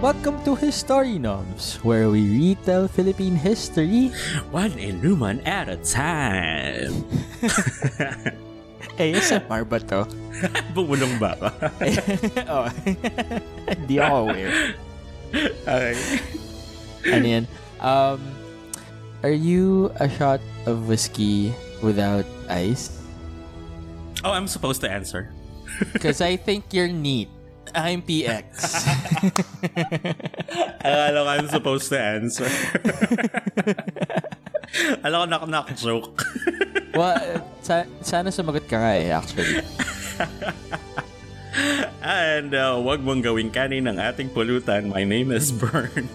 Welcome to History Noms, where we retell Philippine history. One inuman at a time. ASMR ba to? Bumulong ba ako? oh. Hindi ako aware. okay. Ano yan? Um, are you a shot of whiskey without ice? Oh, I'm supposed to answer. Because I think you're neat. I'm PX. Akala ko I'm supposed to answer. Alam ko knock-knock joke. well, sa- sana sumagot ka nga eh, actually. And uh, wag mong gawing kanin ng ating pulutan. My name is Bern.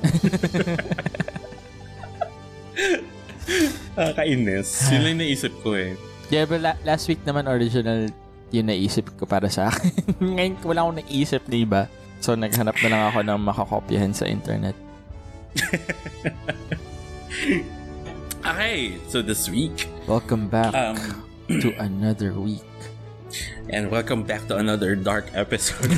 Kainis. Yun lang naisip ko eh. Yeah, but la- last week naman original yung naisip ko para sa akin. Ngayon wala akong naisip na iba. So naghanap na lang ako ng makakopyahan sa internet. Okay, so this week, Welcome back um, to another week. and welcome back to another dark episode.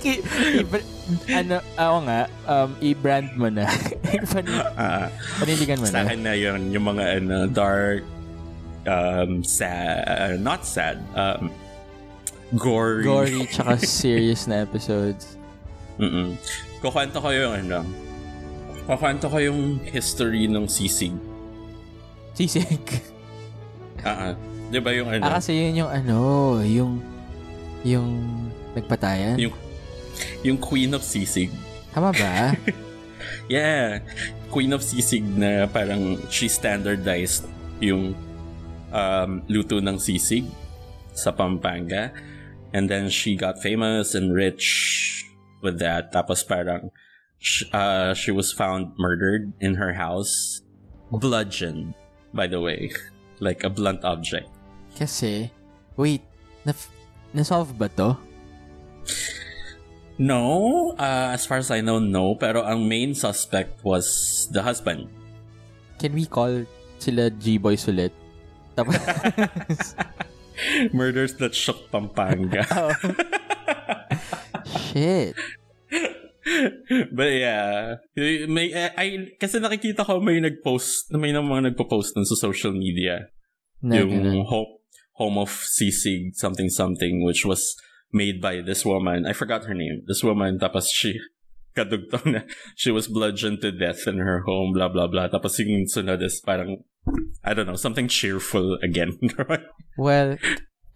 I- i- ano, ako nga, um, i-brand mo na. Pan- Ah, paniligan mo sa na. akin na yun, yung mga ano, dark, um, sad, uh, not sad, um, gory. Gory tsaka serious na episodes. Mm-mm. Kukwento ko yung ano, kukwento ko yung history ng sisig. Sisig. Ah, ah. Di ba yung ano, Ah, kasi yun yung ano, yung, yung nagpatayan. Yung- yung queen of sisig. Tama ba? Yeah, queen of sisig na parang she standardized yung um, luto ng sisig sa Pampanga. And then she got famous and rich with that. Tapos parang sh- uh, she was found murdered in her house. Bludgeoned, by the way. Like a blunt object. Kasi, wait, na na-solve ba to? No, uh, as far as I know, no. Pero ang main suspect was the husband. Can we call sila G-Boys ulit? Tapos, Murders that shook Pampanga. oh. Shit. But yeah, may I, I kasi nakikita ko may nag-post, may nang mga nagpo-post nun sa social media. Na, yung ganun. home, home of sisig something something which was made by this woman. I forgot her name. This woman tapos she kadugtong na she was bludgeoned to death in her home blah blah blah tapos yung sunod is parang I don't know something cheerful again Well,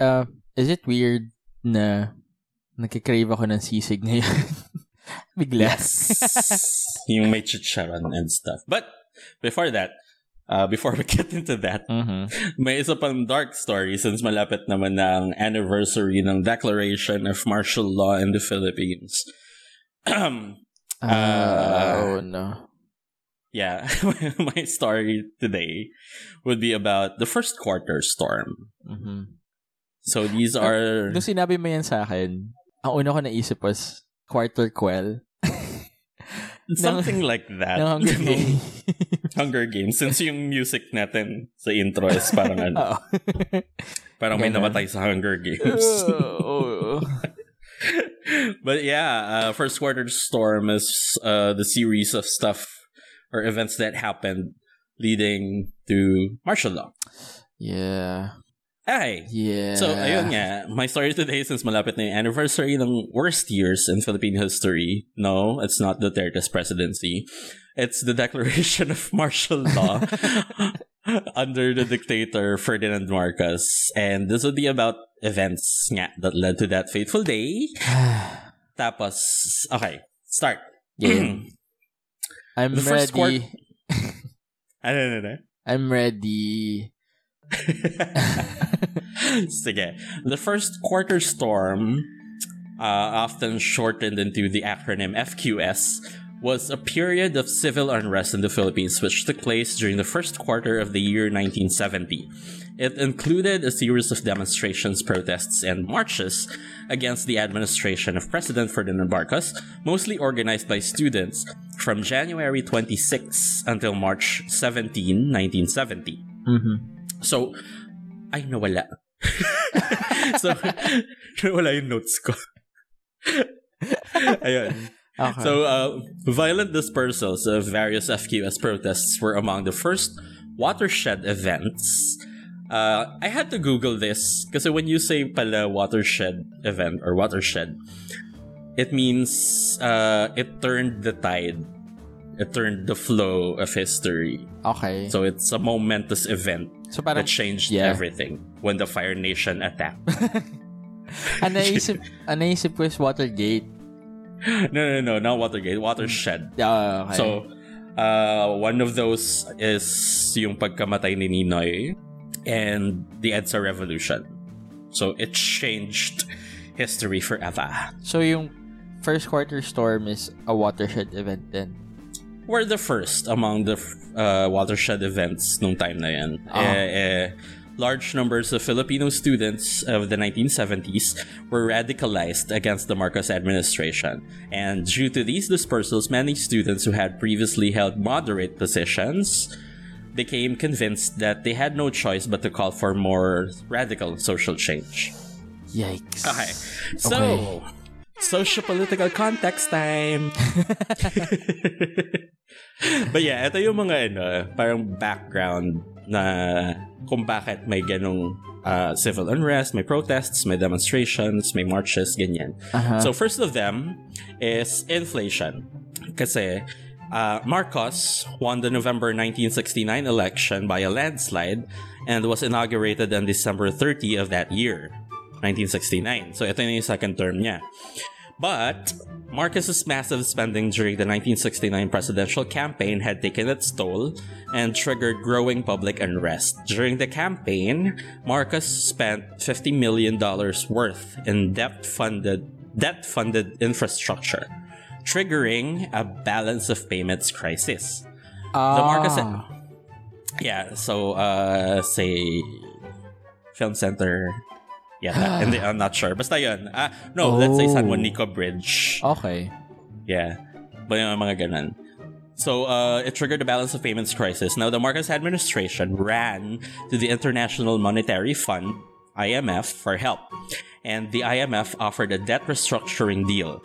uh, is it weird na nagkikrave ako ng sisig ngayon? Bigla. yung may chicharon and stuff but before that uh, before we get into that Mhm. May isa pang dark story since malapit naman na ang anniversary ng Declaration of Martial Law in the Philippines. Ah, Uh, oh no. yeah, my story today would be about the first quarter storm. Mhm. So these are Nung sinabi mo yan sa akin, ang una ko naisip was quarter quell. something like that. ng Hunger Games. Hunger Games. Since yung music natin sa intro is parang ano, parang may namatay sa Hunger Games. Oo. But yeah, uh, first quarter storm is uh, the series of stuff or events that happened leading to martial law. yeah. Okay. Yeah. So, ayun nga. My story today, since malapit na yung anniversary ng worst years in Philippine history, no, it's not the Duterte's presidency. It's the declaration of martial law under the dictator Ferdinand Marcos. And this would be about events nga that led to that fateful day. Tapos, okay, start. yeah. I'm The first ready. Ano, ano, ano? I'm ready. Sige. The first quarter storm, uh, often shortened into the acronym FQS, was a period of civil unrest in the Philippines which took place during the first quarter of the year 1970. It included a series of demonstrations, protests, and marches against the administration of President Ferdinand Marcos, mostly organized by students from January 26 until March 17, 1970. Mhm. So, ay, nawala. so, nawala yung notes ko. Ayun. Okay. So, uh, violent dispersals of various FQS protests were among the first watershed events. Uh, I had to Google this because when you say pala watershed event or watershed, it means uh, it turned the tide. It turned the flow of history. okay. So it's a momentous event So parang, that changed yeah. everything when the Fire Nation attacked. ang naisip, ang naisip ko is Watergate. no, no, no, not Watergate, Watershed. Yeah, okay. So, uh, one of those is yung pagkamatay ni Ninoy and the EDSA Revolution. So, it changed history forever. So yung first quarter storm is a watershed event then. We're the first among the uh, watershed events nung time na yan. Ah. Eh, eh, large numbers of Filipino students of the 1970s were radicalized against the Marcos administration. And due to these dispersals, many students who had previously held moderate positions became convinced that they had no choice but to call for more radical social change. Yikes. Okay. So, Okay. socio-political context time. But yeah, ito yung mga ano, parang background na kung bakit may ganong uh, civil unrest, may protests, may demonstrations, may marches, ganyan. Uh-huh. So first of them is inflation. Kasi uh, Marcos won the November 1969 election by a landslide and was inaugurated on December 30 of that year, 1969. So ito na yung second term niya. But Marcos's massive spending during the 1969 presidential campaign had taken its toll and triggered growing public unrest. During the campaign, Marcos spent $50 million worth in debt-funded debt-funded infrastructure, triggering a balance of payments crisis. ah, The Marcos Yeah, so uh say Film Center Yeah, and I'm not sure. Basta yun. Ah, no, let's say San Oh. Juanico Bridge. Okay. Yeah. Ba yung mga ganun. So, uh, it triggered the balance of payments crisis. Now, the Marcos administration ran to the International Monetary Fund, IMF, for help. And the IMF offered a debt restructuring deal.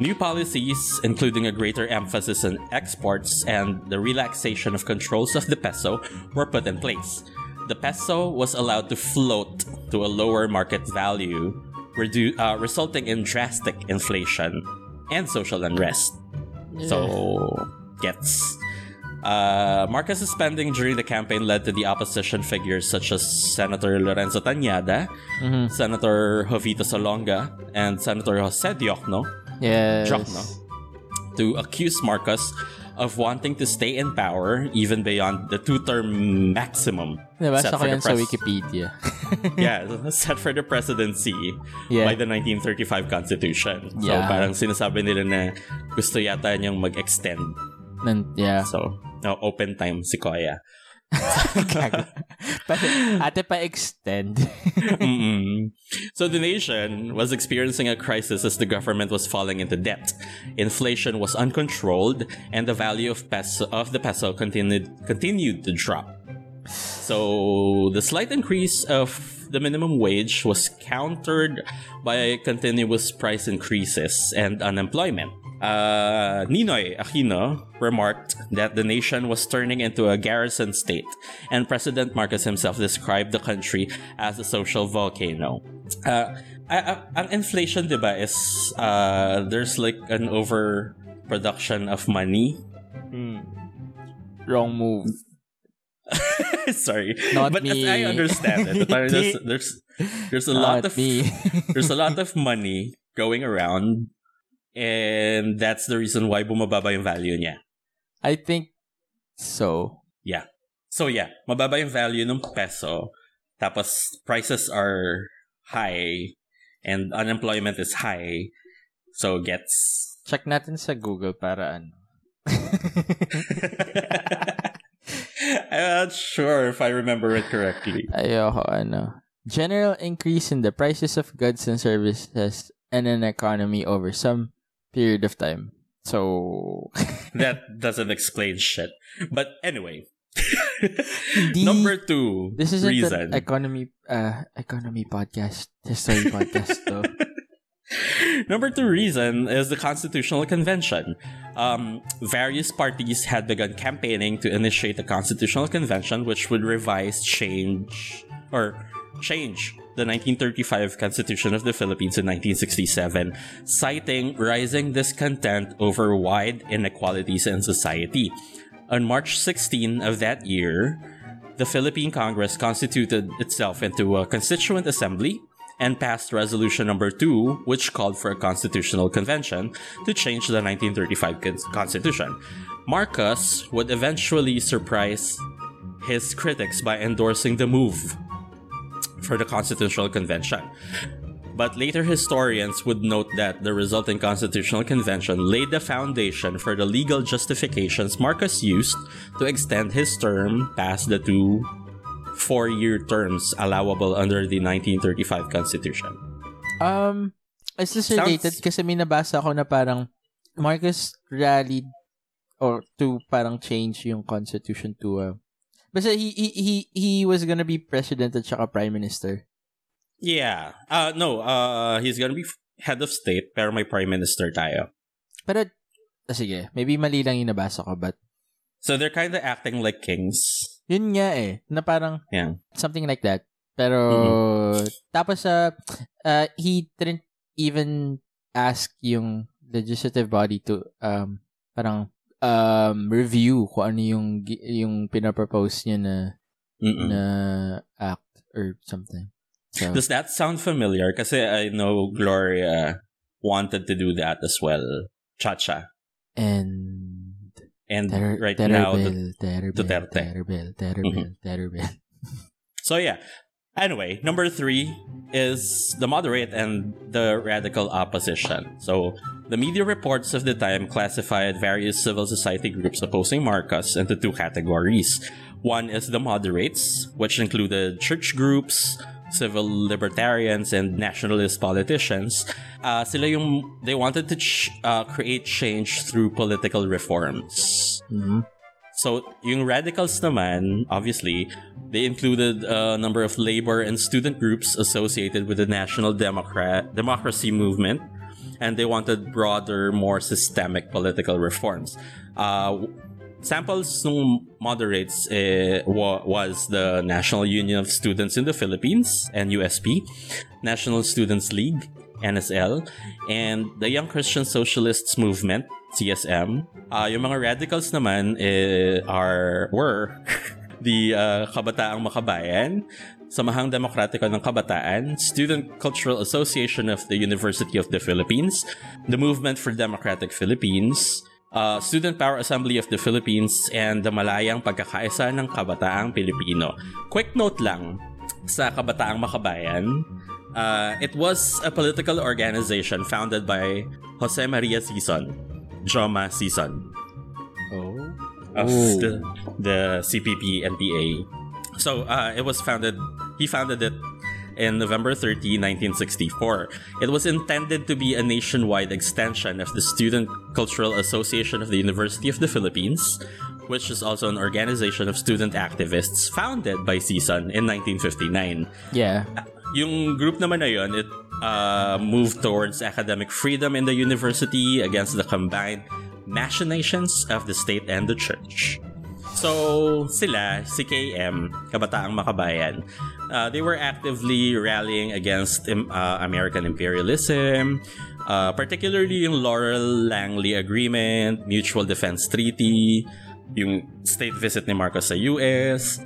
New policies, including a greater emphasis on exports and the relaxation of controls of the peso, were put in place. The peso was allowed to float to a lower market value, redu- uh, resulting in drastic inflation and social unrest. So, gets. Uh, Marcos's spending during the campaign led to the opposition figures such as Senator Lorenzo Tañada, Mhm. Senator Jovito Salonga, and Senator Jose Diokno Yes. Diokno to accuse Marcos of wanting to stay in power even beyond the two-term maximum Nabasa set for the yan sa pres- Wikipedia. yeah, set for the presidency Yeah. by the 1935 Constitution. So Yeah. parang sinasabi nila na gusto yata niyang mag-extend. Nan- yeah. So, no, open time si Koya. Pa- Ate pa-extend. Mm-mm. so the nation was experiencing a crisis as the government was falling into debt. Inflation was uncontrolled, and the value of peso of the peso continued continued to drop. So the slight increase of the minimum wage was countered by continuous price increases and unemployment. Uh, Ninoy Aquino remarked that the nation was turning into a garrison state, and President Marcos himself described the country as a social volcano. Uh, ang inflation, diba, is uh, there's like an overproduction of money Wrong move. Sorry, Not but me. I understand it, there's there's there's a lot of there's a lot of money going around, and that's the reason why bumababa yung value niya. I think so. Yeah. So yeah, mababa yung value ng peso, tapos prices are high, and unemployment is high, so gets. Check natin sa Google para ano. I'm not sure if I remember it correctly. Ayoko, ano. General increase in the prices of goods and services and an economy over some period of time. So, That doesn't explain shit. But anyway, Hindi- number two this isn't reason. an economy uh economy podcast, history podcast though. Number two reason is the Constitutional Convention. Um, various parties had begun campaigning to initiate the Constitutional Convention, which would revise, change, or change the 1935 Constitution of the Philippines in 1967, citing rising discontent over wide inequalities in society. On March 16 of that year, the Philippine Congress constituted itself into a constituent assembly and passed resolution number 2 which called for a constitutional convention to change the 1935 constitution. Marcos would eventually surprise his critics by endorsing the move for the constitutional convention. But later historians would note that the resulting constitutional convention laid the foundation for the legal justifications Marcos used to extend his term past the two four-year terms allowable under the 1935 Constitution. Um, is this related? Sounds... Kasi may nabasa ako na parang Marcos rallied or to parang change yung constitution to uh, Basta he, he, he, he was gonna be president at saka prime minister. Yeah. Uh, no, uh, he's gonna be head of state, pero may prime minister tayo. Pero, ah, sige, maybe mali lang yung nabasa ko, but... So they're kind of acting like kings. Yun nga eh, na parang yeah. something like that. Pero, mm-hmm. tapos, uh, uh, he didn't even ask yung legislative body to, um, parang, um, review kung ano yung, yung pinapropose niya na, Mm-mm. na act or something. So, Does that sound familiar? Kasi I know Gloria wanted to do that as well. Cha-cha. And and ter- right now the, Terbel, Duterte. Terbel, Terbel, Terbel. So yeah. Anyway, number three is the moderate and the radical opposition. So the media reports of the time classified various civil society groups opposing Marcos into two categories. One is the moderates, which included church groups, civil libertarians and nationalist politicians, uh, sila yung they wanted to ch- uh, create change through political reforms. Mm-hmm. So, yung radicals naman, obviously, they included a number of labor and student groups associated with the National Democrat Democracy movement, and they wanted broader, more systemic political reforms. Uh, Samples ng moderates eh, wa- was the National Union of Students in the Philippines, NUSP, National Students League, NSL, and the Young Christian Socialists Movement, CSM. Uh, yung mga radicals naman eh, are, were the uh, Kabataang Makabayan, Samahang Demokratiko ng Kabataan, Student Cultural Association of the University of the Philippines, the Movement for Democratic Philippines, uh, Student Power Assembly of the Philippines, and the Malayang Pagkakaisa ng Kabataang Pilipino. Quick note lang sa Kabataang Makabayan, uh, it was a political organization founded by Jose Maria Sison, Joma Sison. Oh. Of the, the CPP NPA. So uh, it was founded, he founded it in November 30, 1964. It was intended to be a nationwide extension of the Student Cultural Association of the University of the Philippines, which is also an organization of student activists founded by Sison in 1959. Yeah. Yung group naman na yun, it uh, moved towards academic freedom in the university against the combined machinations of the state and the church. So, sila, si KM, Kabataang Makabayan, uh, they were actively rallying against uh, American imperialism, uh, particularly yung Laurel-Langley Agreement, Mutual Defense Treaty, yung state visit ni Marcos sa US,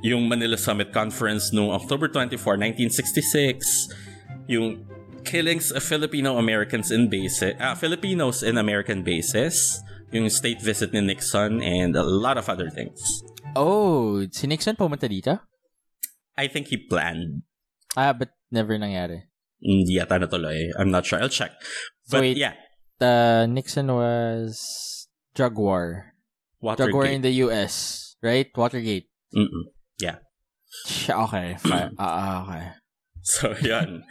yung Manila Summit Conference noong October 24, 1966, yung killings of Filipino Americans in bases, uh, Filipinos in American bases, yung state visit ni Nixon, and a lot of other things. Oh, si Nixon pumunta dito? I think he planned. Ah, but never nangyari. Hindi yata natuloy. I'm not sure. I'll check. But wait, yeah. The Nixon was drug war. Watergate. Drug war in the US, right? Watergate. Mm-mm. Yeah. Okay. Fine. uh, okay. So, yan.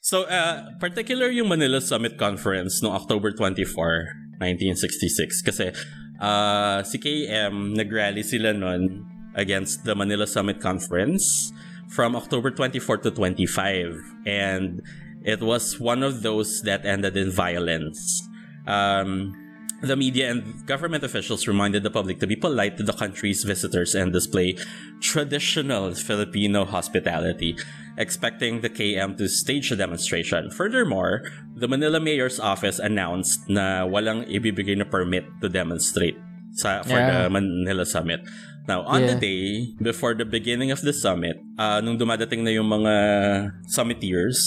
So, uh, particular yung Manila Summit Conference no October 24, 1966. Kasi uh, si KM, nag-rally sila nun against the Manila Summit Conference from October 24 to 25. And it was one of those that ended in violence. Um, the media and government officials reminded the public to be polite to the country's visitors and display traditional Filipino hospitality, expecting the KM to stage a demonstration. Furthermore, the Manila Mayor's Office announced na walang ibibigay na permit to demonstrate sa, for Yeah. the Manila Summit. Now, on the Yeah. day before the beginning of the summit, uh, nung dumadating na yung mga summiteers,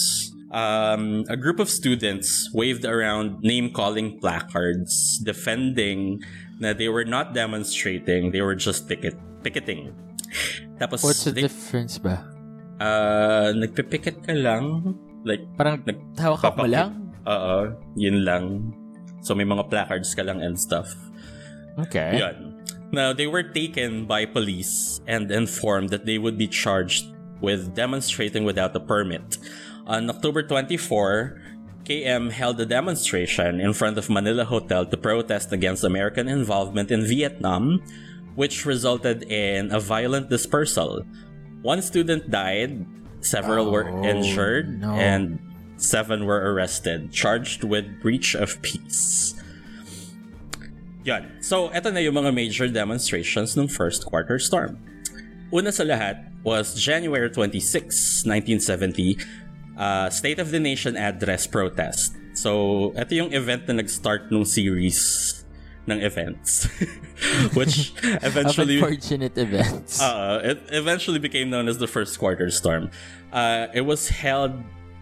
um, a group of students waved around name-calling placards defending na they were not demonstrating, they were just picket picketing. Tapos, What's the they, difference ba? Uh, ka lang, like, Parang Nag- hawak mo lang? oo, yun lang. So, may mga placards ka lang and stuff. Okay. Yun. Now, they were taken by police and informed that they would be charged with demonstrating without a permit. On October 24, KM held a demonstration in front of Manila Hotel to protest against American involvement in Vietnam, which resulted in a violent dispersal. One student died, several were Oh, injured, no. and seven were arrested, charged with breach of peace. Yan. So, eto na yung mga major demonstrations ng first quarter storm. Una sa lahat was January 26, 1970, uh, State of the Nation Address Protest. So, eto yung event na nag-start nung series ng events. Which eventually... Unfortunate events. Uh, it eventually became known as the First Quarter Storm. Uh, it was held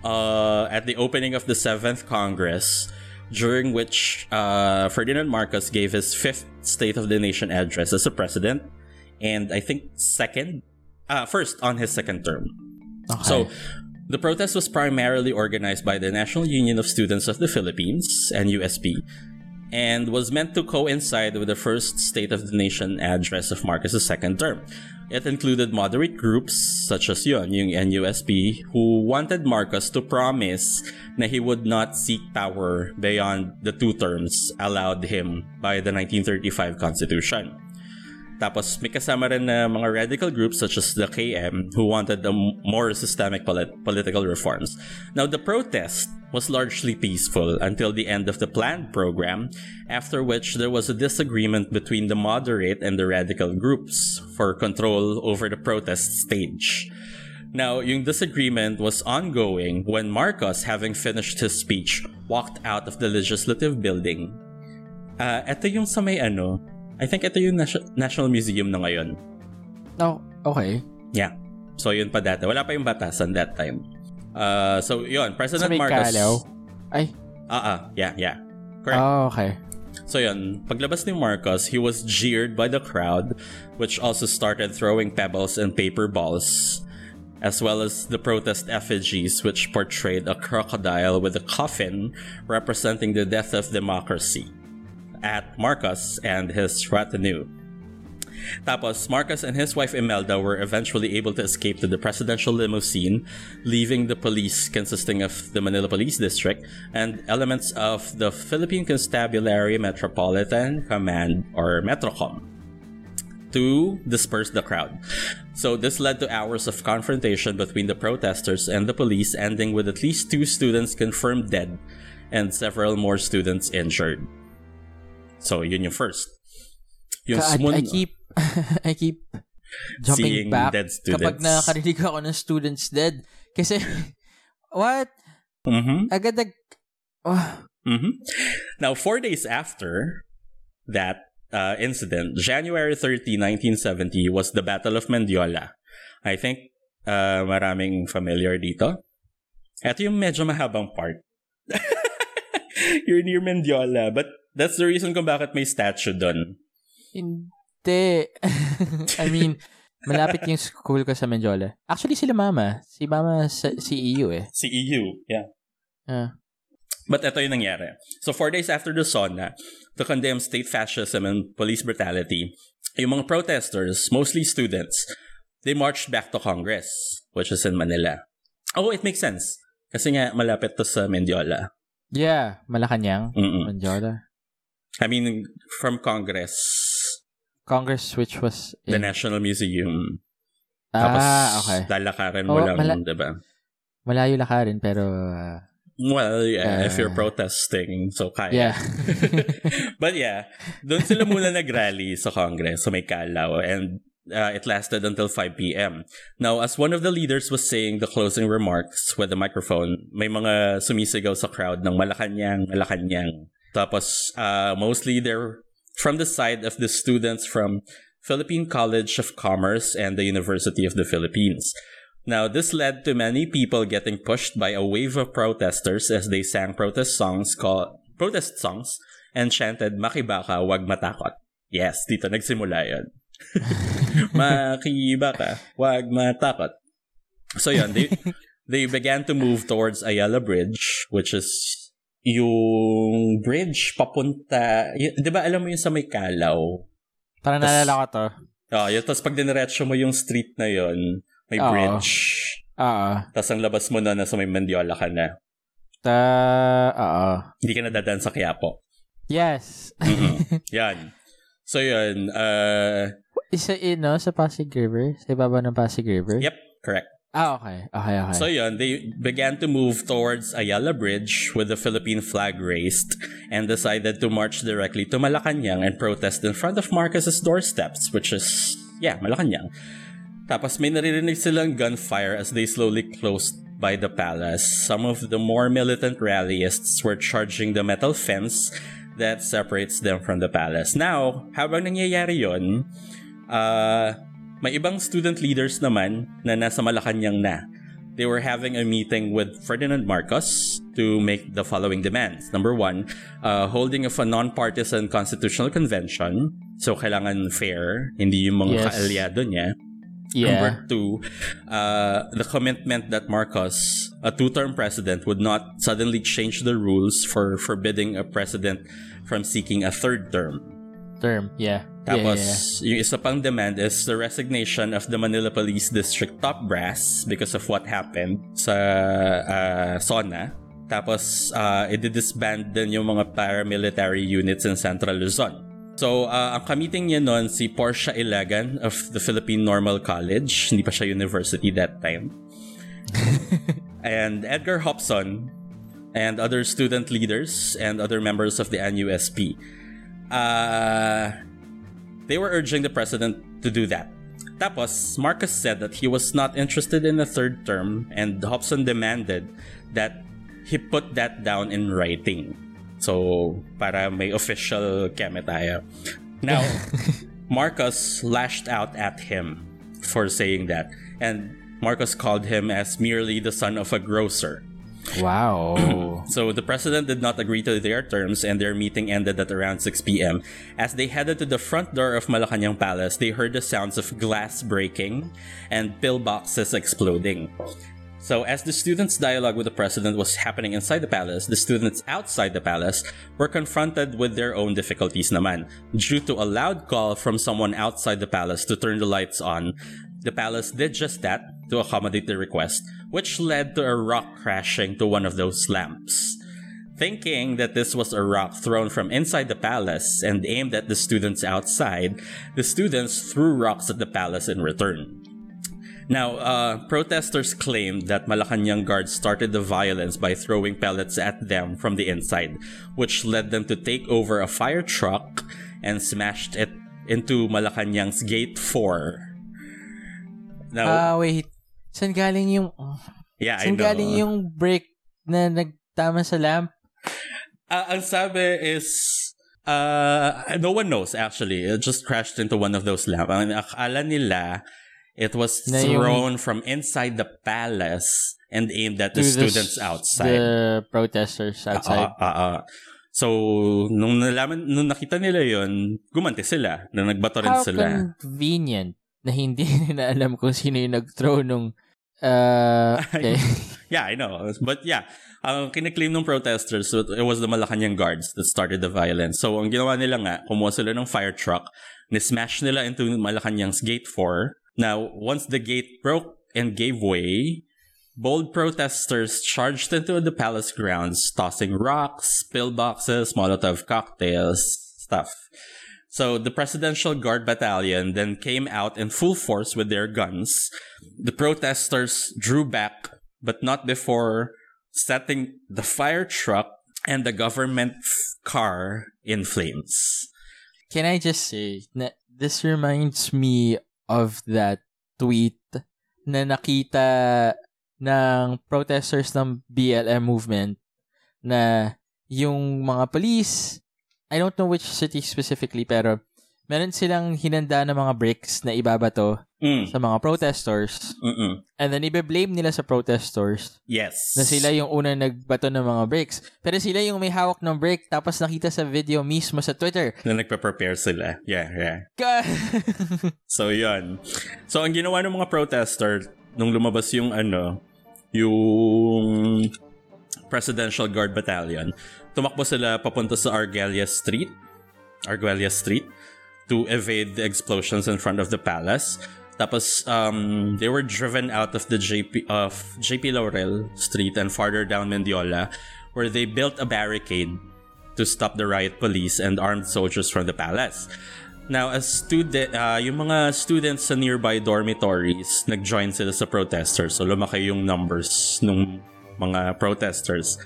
uh, at the opening of the Seventh Congress, during which uh, Ferdinand Marcos gave his fifth State of the Nation address as a president, and I think second, uh, first on his second term. okay. So, the protest was primarily organized by the National Union of Students of the Philippines, NUSP, and was meant to coincide with the first State of the Nation address of Marcos' second term. It included moderate groups such as yun, yung NUSP, who wanted Marcos to promise that he would not seek power beyond the two terms allowed him by the 1935 Constitution. Tapos may kasama rin na mga radical groups such as the KM who wanted a more systemic polit- political reforms. Now the protest was largely peaceful until the end of the planned program, after which there was a disagreement between the moderate and the radical groups for control over the protest stage. Now, yung disagreement was ongoing when Marcos, having finished his speech, walked out of the legislative building. Uh, ito yung sa may ano, I think ito yung Nation- National Museum na ngayon. oh, okay. Yeah. So yun pa dati. Wala pa yung batasan that time. Uh, so yun, President may Marcos. kalaw. Ay. Ah, ah, yeah, yeah. Correct. Oh, okay. So yun, paglabas ni Marcos, he was jeered by the crowd, which also started throwing pebbles and paper balls, as well as the protest effigies, which portrayed a crocodile with a coffin representing the death of democracy at Marcos and his retinue. Tapos, Marcos and his wife Imelda were eventually able to escape to the presidential limousine, leaving the police consisting of the Manila Police District and elements of the Philippine Constabulary Metropolitan Command or Metrocom to disperse the crowd. So this led to hours of confrontation between the protesters and the police, ending with at least two students confirmed dead and several more students injured. So yun yung first. Yung God, sumun- I keep I keep jumping back dead kapag students. nakakarinig ako ng students dead. Kasi, what? Mhm. Agad nag... Oh, hmm Now, four days after that uh, incident, January 30, 1970, was the Battle of Mendiola. I think uh, maraming familiar dito. Ito yung medyo mahabang part. You're near Mendiola, but that's the reason kung bakit may statue doon. hindi. I mean, malapit yung school ko sa Menjola. Actually, sila mama. Si mama sa si EU eh. Si EU, yeah. Ah. But ito yung nangyari. So, four days after the SONA, to condemn state fascism and police brutality, yung mga protesters, mostly students, they marched back to Congress, which is in Manila. Oh, it makes sense. Kasi nga, malapit to sa Mendiola. Yeah, Malacanang. Mm-mm. Menjola. I mean, from Congress, Congress which was the in... National Museum. Tapos, ah, okay. lalakarin mo Oh, lang, mala- diba? Malayo lakarin pero uh, Well, yeah, if you're Uh, protesting, so kaya. Yeah. but yeah, doon sila muna nag-rally sa Congress, sa may Calao, and uh, it lasted until 5 p.m. Now, as one of the leaders was saying the closing remarks with the microphone, may mga sumisigaw sa crowd ng Malacanang, Malacanang. Tapos, uh, mostly they're from the side of the students from Philippine College of Commerce and the University of the Philippines. Now, this led to many people getting pushed by a wave of protesters as they sang protest songs called protest songs and chanted Makibaka, wag matakot. Yes, dito nagsimula yun. Makibaka, wag matakot. So yun, they, they began to move towards Ayala Bridge, which is yung bridge papunta, y- di ba alam mo yung sa may Calao? Parang Tas- naalala ko to. Oh, yun, tapos pag diniretso mo yung street na yun, may Oo. bridge. Oo. Tapos ang labas mo na, nasa may Mendiola ka na. Ta, oo. Hindi ka na dadaan sa Quiapo. Yes. Yan. So yun, uh, Isa in, no? Sa Pasig River? Sa ibaba ng Pasig River? yep, correct. Ah, okay. Okay, okay. So yun, they began to move towards Ayala Bridge with the Philippine flag raised and decided to march directly to Malacanang and protest in front of Marcos's doorsteps, which is, yeah, Malacanang. Tapos may naririnig silang gunfire as they slowly closed by the palace. Some of the more militant rallyists were charging the metal fence that separates them from the palace. Now, habang nangyayari yon, uh, may ibang student leaders naman na nasa Malacanang na. They were having a meeting with Ferdinand Marcos to make the following demands. Number one, uh, holding of a non-partisan constitutional convention. So, kailangan fair, hindi yung mga Yes. kaalyado niya. yeah. Number two, uh, the commitment that Marcos, a two-term president, would not suddenly change the rules for forbidding a president from seeking a third term. Term. Yeah. Tapos, yeah, yeah. yung isa pang demand is the resignation of the Manila Police District top brass because of what happened sa uh, SONA. Tapos, uh, i-disband din yung mga paramilitary units in Central Luzon. So, uh, ang kamiting niya noon si Portia Ilagan of the Philippine Normal College. Hindi pa siya university that time. and Edgar Jopson and other student leaders and other members of the NUSP. Uh, they were urging the president to do that. Tapos, Marcos said that he was not interested in a third term, and Jopson demanded that he put that down in writing. So, para may official keme tayo. Now, Marcos lashed out at him for saying that, and Marcos called him as merely the son of a grocer. Wow. So the president did not agree to their terms and their meeting ended at around 6 p.m. As they headed to the front door of Malacanang Palace, they heard the sounds of glass breaking and pillboxes exploding. So as the students' dialogue with the president was happening inside the palace, the students outside the palace were confronted with their own difficulties naman. Due to a loud call from someone outside the palace to turn the lights on, the palace did just that to accommodate the request, which led to a rock crashing to one of those lamps. Thinking that this was a rock thrown from inside the palace and aimed at the students outside, the students threw rocks at the palace in return. Now, uh, protesters claimed that Malacanang guards started the violence by throwing pellets at them from the inside, which led them to take over a fire truck and smashed it into Malacanang's Gate 4. Now, Ah, wait. Saan galing yung... yeah, I Saan know. galing yung break na nagtama sa lamp? Uh, ang sabi is, uh, no one knows actually. It just crashed into one of those lamps. Ang akala nila, it was Na yung- thrown from inside the palace and aimed at the To students outside. The protesters outside. Ah, ah, ah. So, nung nalaman, nung nakita nila yon gumanti sila. Na nagbato rin How sila. convenient na hindi nila alam kung sino yung nag-throw nung... Uh, okay. Yeah, I know. But yeah, ang kiniklaim ng protesters, it was the Malacanang guards that started the violence. So, ang ginawa nila nga, kumuha sila ng fire truck, nismash nila into Malacanang's gate 4. Now, once the gate broke and gave way, bold protesters charged into the palace grounds, tossing rocks, pillboxes, Molotov cocktails, stuff. So the Presidential Guard Battalion then came out in full force with their guns. The protesters drew back, but not before setting the fire truck and the government car in flames. Can I just say, na, this reminds me of that tweet na nakita ng protesters ng BLM movement na yung mga police, I don't know which city specifically, pero meron silang hinanda ng mga bricks na ibabato Mm. sa mga protesters. Mm-mm. And then, ibe-blame nila sa protesters Yes. na sila yung unang nagbato ng mga bricks. Pero sila yung may hawak ng brick tapos nakita sa video mismo sa Twitter. Na nagpe-prepare sila. Yeah, yeah. Ka- So, yun. So, ang ginawa ng mga protester nung lumabas yung ano, yung Presidential Guard Battalion, tumakbo sila papunta sa Argelia Street, Argelia Street, to evade the explosions in front of the palace. Tapos, um, they were driven out of the JP, of JP Laurel Street and farther down Mendiola, where they built a barricade to stop the riot police and armed soldiers from the palace. Now, as student, uh, yung mga students sa nearby dormitories, nag-join sila sa protesters. So, lumaki yung numbers ng mga protesters.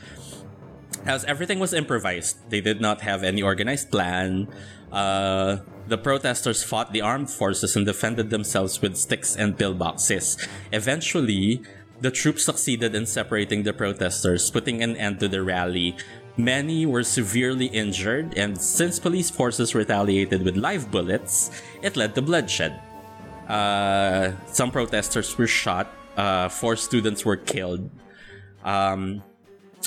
As everything was improvised, they did not have any organized plan. Uh, the protesters fought the armed forces and defended themselves with sticks and pillboxes. Eventually, the troops succeeded in separating the protesters, putting an end to the rally. Many were severely injured, and since police forces retaliated with live bullets, it led to bloodshed. Uh, some protesters were shot, uh, four students were killed. Um,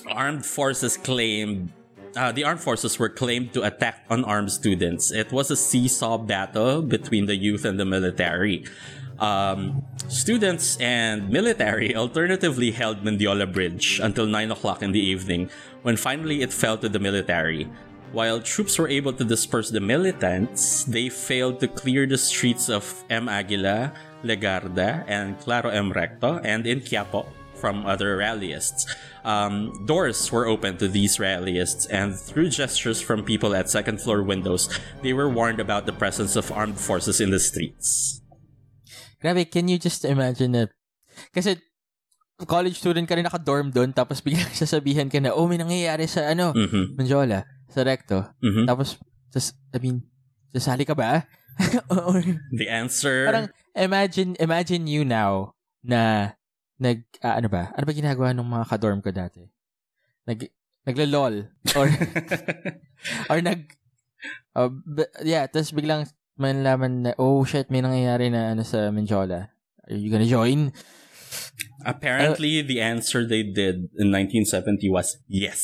armed forces claimed uh, the armed forces were claimed to attack unarmed students. It was a seesaw battle between the youth and the military. Um, students and military alternatively held Mendiola Bridge until 9 o'clock in the evening, when finally it fell to the military. While troops were able to disperse the militants, they failed to clear the streets of M. Aguila, Legarda, and Claro M. Recto, and in Quiapo from other rallyists. Um, doors were opened to these rallyists, and through gestures from people at second floor windows, they were warned about the presence of armed forces in the streets. Grabe, can you just imagine na, kasi college student ka rin naka-dorm doon, tapos biglang sasabihan ka na, oh, may nangyayari sa, ano, Mhm. Mendiola, sa Recto. Mhm. Tapos, sas, I mean, sasali ka ba? Or, The answer. parang, imagine, imagine you now, na, nag, ah, ano ba? Ano ba ginagawa ng mga ka-dorm ko dati? Nag, naglo-lol. Or, or nag, uh, b- yeah, tapos biglang manlaman na, oh shit, may nangyayari na ano sa Menjola. Are you gonna join? Apparently, the answer they did in 1970 was yes.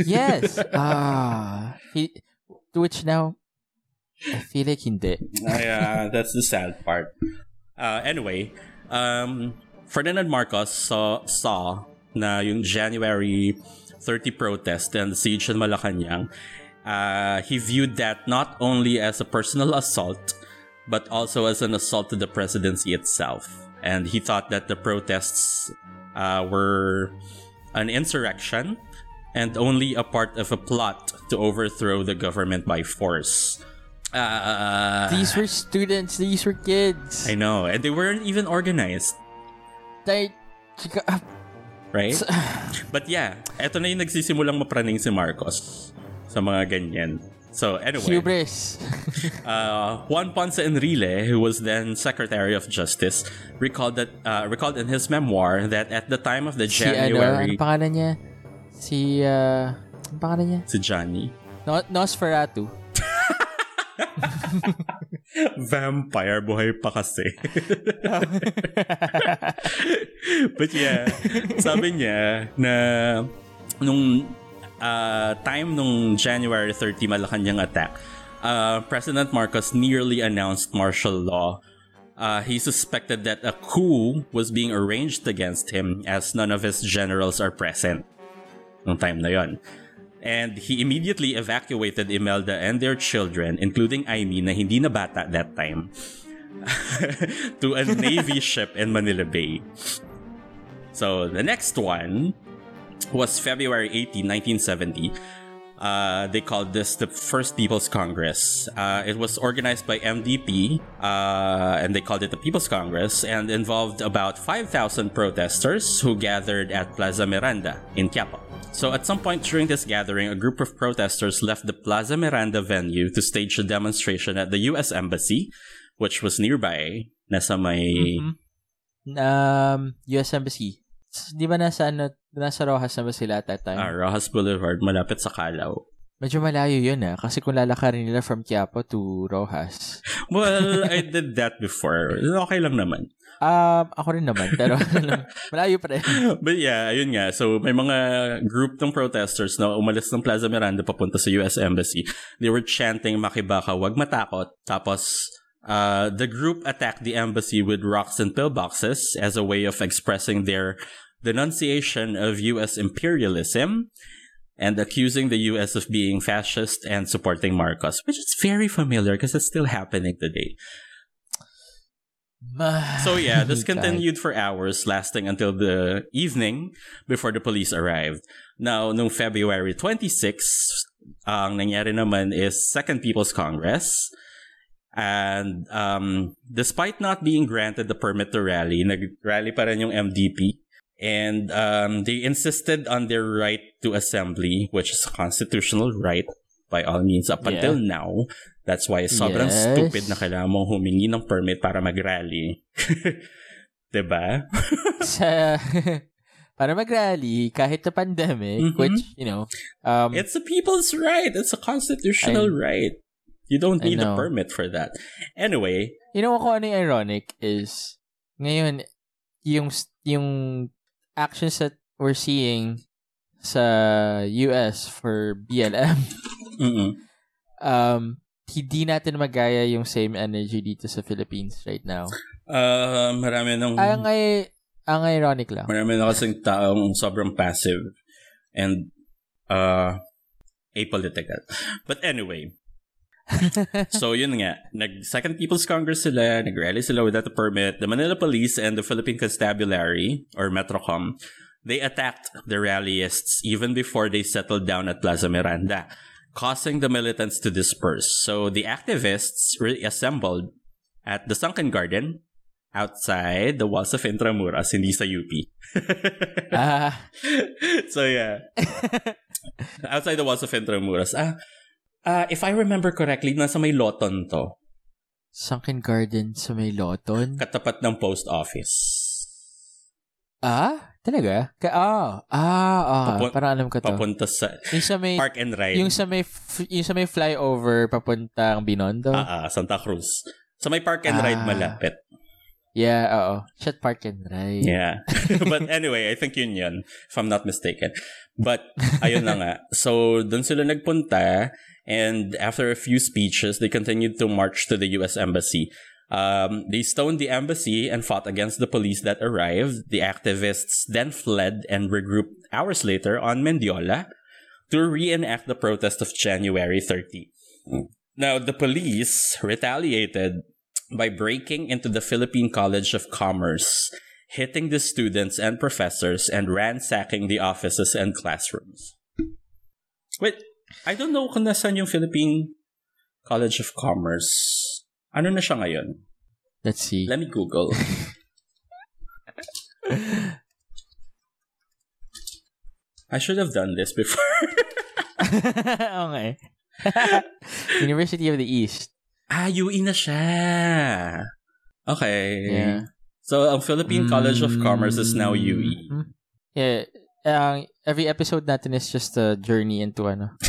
Yes! ah. Fe- to which now, I feel like hindi. yeah, that's the sad part. Uh, anyway, um, Ferdinand Marcos saw, saw na yung January 30 protest and the siege in Malacanang, uh, he viewed that not only as a personal assault, but also as an assault to the presidency itself. And he thought that the protests uh, were an insurrection and only a part of a plot to overthrow the government by force. Uh, These were students, these were kids. I know, and they weren't even organized, They, ah, right? But yeah, eto na yung nagsisimulang mapraning si Marcos sa mga ganyan. So anyway, hubris. uh, Juan Ponce Enrile, who was then Secretary of Justice, recalled that uh, recalled in his memoir that at the time of the si ano, ano January, pangalan niya? Si, uh, pangalan niya? si Johnny, No, Nosferatu. vampire buhay pa kasi. But yeah, sabi niya na nung uh, time nung January 30 Malacanang attack, uh, President Marcos nearly announced martial law. Uh, he suspected that a coup was being arranged against him as none of his generals are present nung time na yon. And he immediately evacuated Imelda and their children, including Imee na hindi na bata that time, to a Navy ship in Manila Bay. So the next one was February 18, 1970, Uh, they called this the First People's Congress. Uh, it was organized by MDP, uh, and they called it the People's Congress, and involved about 5,000 protesters who gathered at Plaza Miranda in Quiapo. So at some point during this gathering, a group of protesters left the Plaza Miranda venue to stage a demonstration at the U.S. Embassy, which was nearby. Nasa may... Mhm. Um, US Embassy. Di ba nasa, ano, nasa Rojas na ba sila at that time? Ah, Rojas Boulevard, malapit sa Calao. Medyo malayo yun ah. Kasi kung lalakarin nila from Quiapo to Rojas. Well, I did that before. Okay lang naman. Um, ako rin naman. Pero malayo pa rin. But yeah, ayun nga. So, may mga group ng protesters na umalis ng Plaza Miranda papunta sa US Embassy. They were chanting, Makibaka, wag matakot. Tapos, uh, the group attacked the embassy with rocks and pillboxes as a way of expressing their denunciation of US imperialism and accusing the US of being fascist and supporting Marcos, which is very familiar because it's still happening today. So yeah, this God. continued for hours, lasting until the evening before the police arrived. Now, no February 26, ang nangyari naman is Second People's Congress. And um, despite not being granted the permit to rally, nag-rally pa rin yung MDP. And um, they insisted on their right to assembly, which is a constitutional right by all means up Yeah. until now. That's why sobrang Yes. stupid na kailangan mong humingi ng permit para mag-rally. 'Di ba? sa para mag-rally kahit na pandemic, Mhm. which, you know, um, It's a people's right. It's a constitutional right. You don't need a permit for that. Anyway, you know kung ano yung ironic is, ngayon, yung, yung actions that we're seeing sa US for BLM, mm um, hindi natin magaya yung same energy dito sa Philippines right now. uh, marami nang Ang, ay, ang ironic lang. marami na kasing taong sobrang passive and uh, apolitical. But anyway, so yun nga, nag Second People's Congress sila, nag-rally sila without a permit. The Manila Police and the Philippine Constabulary, or Metrocom, they attacked the rallyists even before they settled down at Plaza Miranda, causing the militants to disperse. So the activists reassembled at the Sunken Garden outside the walls of Intramuros, hindi sa UP. Ah, so yeah, outside the walls of Intramuros. Ah, ah, if I remember correctly, nasa may Loton to. Sunken Garden sa may Loton. Katapat ng post office. Ah? Talaga? Ka ah, ah, ah. Papun- parang alam ko to. Papunta sa Yung sa may, Park and Ride. yung sa may, f- yung sa may flyover papuntang Binondo. Ah, ah, Santa Cruz. Sa may Park and Ride Ah. malapit. Yeah, oo. Shot Park and Ride. Yeah. But anyway, I think yun yun, if I'm not mistaken. But, ayun na nga. So, dun sila nagpunta, and after a few speeches, they continued to march to the U.S. Embassy. Um, they stoned the embassy and fought against the police that arrived. The activists then fled and regrouped hours later on Mendiola to reenact the protest of January 30. Now, the police retaliated by breaking into the Philippine College of Commerce, hitting the students and professors, and ransacking the offices and classrooms. Wait, I don't know kung nasan yung Philippine College of Commerce. Ano na siya ngayon? Let's see. Let me Google. I should have done this before. okay. University of the East. ah, UE na siya. Okay. Yeah. So, ang Philippine College of Commerce is now. UE. Mm. Yeah. Ang every episode natin is just a journey into ano.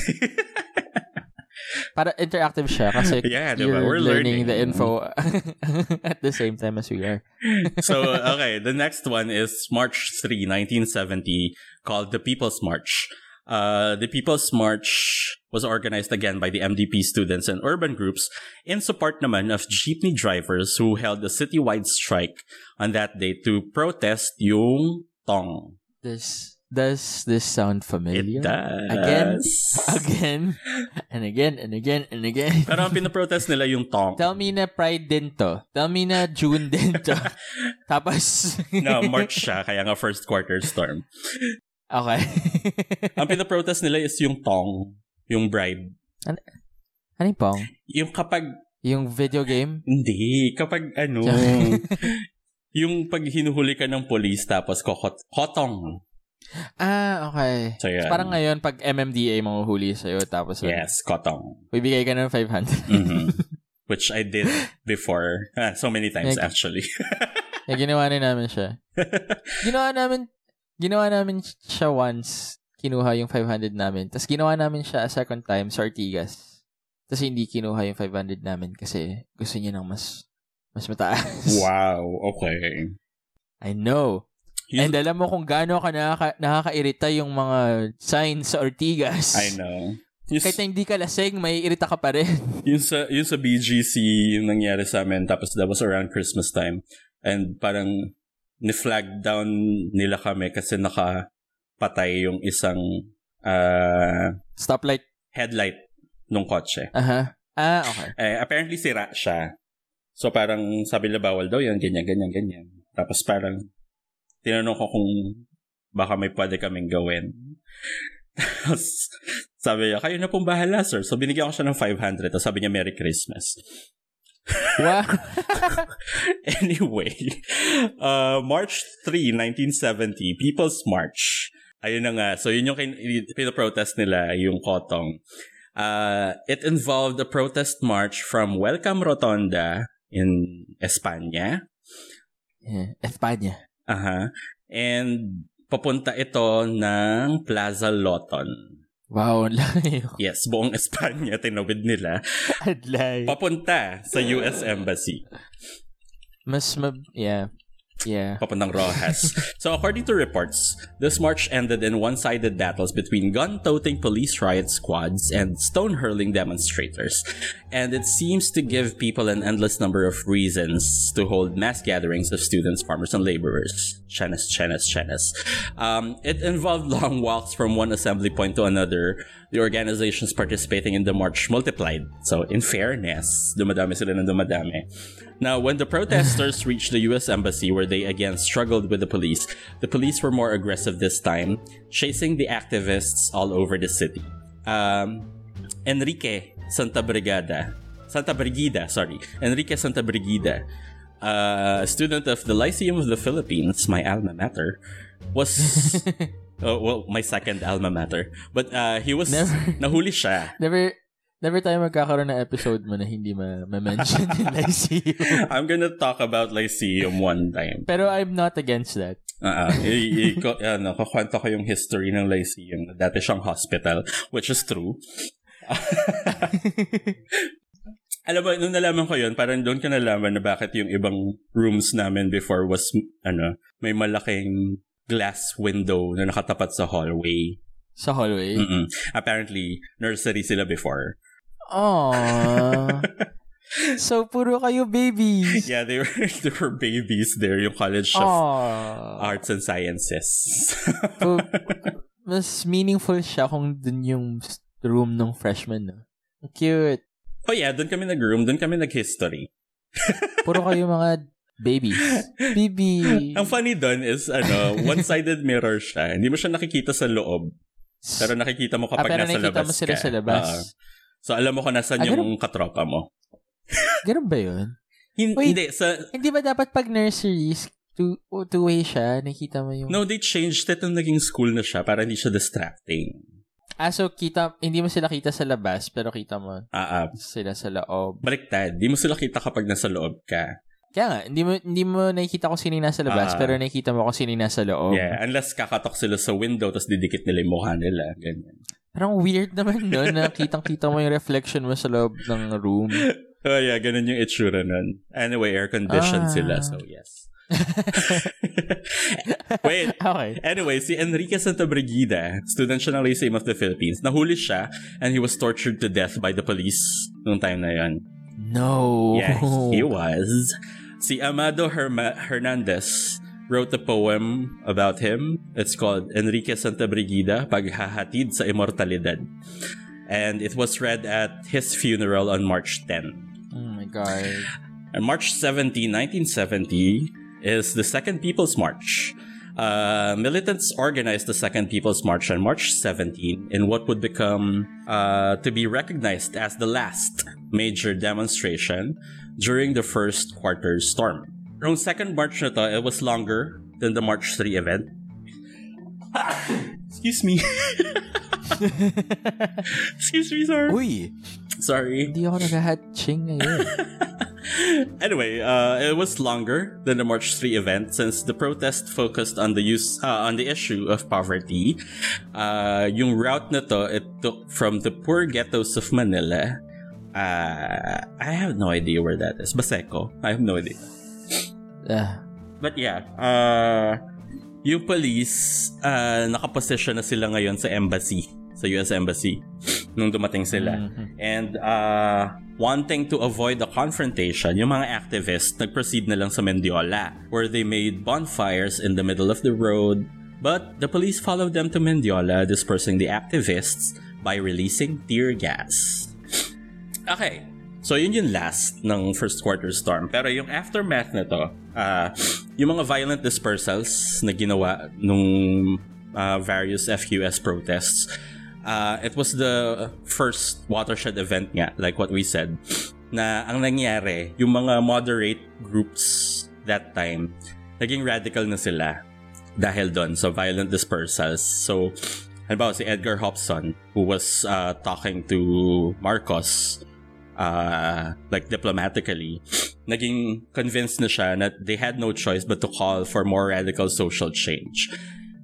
Para interactive siya kasi Yeah, diba? you're We're learning, learning. the info at the same time as we are. so, okay, the next one is March 3, 1970, called the People's March. Uh, the People's March was organized again by the MDP students and urban groups in support naman of jeepney drivers who held a citywide strike on that day to protest yung tong. This does this sound familiar? It does. Again? Again and again and again and again. Pero ang pinaprotest nila yung tong. Tell me na Pride din to. Tell me na June din to. Tapos... no, March siya, kaya nga first quarter storm. Okay. ang pinaprotest nila is yung tong. yung bride. Ano yung pong? Yung kapag, Yung video game? hindi, kapag ano, yung pag hinuhuli ka ng police tapos kokot, kotong. Ah, okay. So, yan. Parang ngayon, pag MMDA manguhuli sa'yo, tapos Yes, kotong. bibigay ka ng 500. Mhm. Which I did before. Ah, so many times, Like- actually. eh, ginawa na namin siya. Ginawa namin, ginawa namin siya once, kinuha yung 500 namin. Tapos ginawa namin siya a second time sa Ortigas. Tapos hindi kinuha yung 500 namin kasi gusto niya ng mas, mas mataas. wow, okay. I know. Yun- And alam mo kung gaano ka nakaka- nakakairita yung mga signs sa Ortigas. I know. Yung, Kahit na hindi ka lasing, may irita ka pa rin. yung sa, yung sa BGC, yung nangyari sa amin, tapos that was around Christmas time. And parang ni-flag down nila kami kasi nakapatay yung isang uh, Stoplight. headlight nung kotse. Aha. Ah, okay. Eh, apparently sira siya. So parang sabi nila bawal daw yan, ganyan, ganyan, ganyan. Tapos parang tinanong ko kung baka may pwede kaming gawin. Tapos sabi niya, kayo na pong bahala, sir. So binigyan ko siya ng 500. Tapos sabi niya, Merry Christmas. Wow. anyway, uh, March 3, 1970, People's March. Ayun na nga. So, yun yung kin- pinaprotest nila, yung Kotong. Uh, it involved a protest march from Welcome Rotonda in Espanya. yeah. Espanya. Aha. And papunta ito ng Plaza Loton. Wow, laki. Yes, buong Espanya tinawid nila. Adlay. Papunta sa US Embassy. Mas mab... Yeah. Yeah. papuntang Roxas. so according to reports, this march ended in one-sided battles between gun-toting police riot squads and stone-hurling demonstrators. And it seems to give people an endless number of reasons to hold mass gatherings of students, farmers, and laborers. Chenes, chenes, chenes. Um, it involved long walks from one assembly point to another. The organizations participating in the march multiplied. So in fairness, dumadami sila ng dumadami. Now, when the protesters reached the US Embassy, where they again struggled with the police, the police were more aggressive this time, chasing the activists all over the city. Um, Enrique Santa Brigada, Santa Brigida, sorry, Enrique Santa Brigida, uh, a student of the Lyceum of the Philippines, my alma mater, was oh, well, my second alma mater, but uh, he was Never. nahuli siya. Never, never tayo magkakaroon ng episode mo na hindi ma- ma-mention yung Lyceum. I'm gonna talk about Lyceum one time. Pero I'm not against that. Uh, i- i- ko, ano, kukwento ko yung history ng Lyceum. Dati siyang hospital, which is true. Alam mo, nung nalaman ko yun, parang doon ka nalaman na bakit yung ibang rooms namin before was, ano, may malaking glass window na nakatapat sa hallway. Sa hallway. Mm-mm. Apparently, nursery sila before. Aww. so, puro kayo babies. Yeah, they were, they were babies there, yung College of Aww. Arts and Sciences. So, mas meaningful siya kung dun yung room ng freshman. No? Cute. oh yeah, doon kami nag-room, doon kami nag-history. Puro kayo mga babies. Baby. Ang funny doon is, ano, one-sided mirror siya. Hindi mo siya nakikita sa loob. Pero nakikita mo ah, kapag pero nasa nakikita labas mo sila ka. sa labas. Oo. so, alam mo kung nasan Ah, yung katropa mo. Ganun ba yun? Hin- Wait. Hindi, sa... Hindi ba dapat pag nurseries, two, two-way siya, nakita mo yung... No, they changed it nung naging school na siya para hindi siya distracting. Ah, so kita, hindi mo sila kita sa labas, pero kita mo Ah, ah. sila sa loob. baliktad. Di mo sila kita kapag nasa loob ka. Kaya nga, hindi mo, hindi mo nakikita kung sino yung nasa labas, Ah. pero nakikita mo kung sino yung nasa loob. Yeah, unless kakatok sila sa window tapos didikit nila yung mukha nila. Ganyan. Parang weird naman no, na kitang-kita mo yung reflection mo sa loob ng room. Oh yeah, ganun yung itsura nun. Anyway, air-conditioned Ah. sila, so yes. Wait, Okay. Anyway, si Enrique Santa Brigida, student siya ng Lyceum of the Philippines, nahuli siya and he was tortured to death by the police nung time na yon. No. Yes, he was. Si Amado Herma- Hernandez wrote a poem about him. It's called Enrique Santa Brigida, Paghahatid sa Immortalidad. And it was read at his funeral on March 10. Oh my God. On March 17, 1970, is the Second People's March. uh, militants organized the Second People's March on March 17 in what would become uh, to be recognized as the last major demonstration during the first quarter storm. Yung second March na to, it was longer than the March 3 event. Excuse me. Excuse me, sir. Uy, Sorry. hindi ako nag-hatching ngayon. Anyway, uh, it was longer than the March 3 event since the protest focused on the use uh, on the issue of poverty. Uh, yung route na to, it took from the poor ghettos of Manila. Uh, I have no idea where that is. Baseco. I have no idea. Ah, But yeah, uh, yung police, uh, nakaposition na sila ngayon sa embassy, sa US Embassy, nung dumating sila. mhm. And uh, wanting to avoid the confrontation, yung mga activists nag-proceed na lang sa Mendiola, where they made bonfires in the middle of the road. But the police followed them to Mendiola, dispersing the activists by releasing tear gas. Okay, so yun yung last ng first quarter storm. Pero yung aftermath na to, uh, yung mga violent dispersals na ginawa nung uh, various FQS protests, uh, it was the first watershed event nga, like what we said, na ang nangyari, yung mga moderate groups that time, naging radical na sila dahil doon sa violent dispersals. So, halimbawa si Edgar Hobson, who was uh, talking to Marcos, uh, like diplomatically, naging convinced na siya that they had no choice but to call for more radical social change.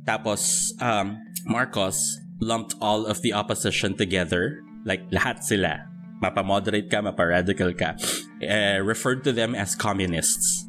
Tapos, um, Marcos lumped all of the opposition together, like lahat sila. Mapa-moderate ka, mapa-radical ka. eh, referred to them as communists.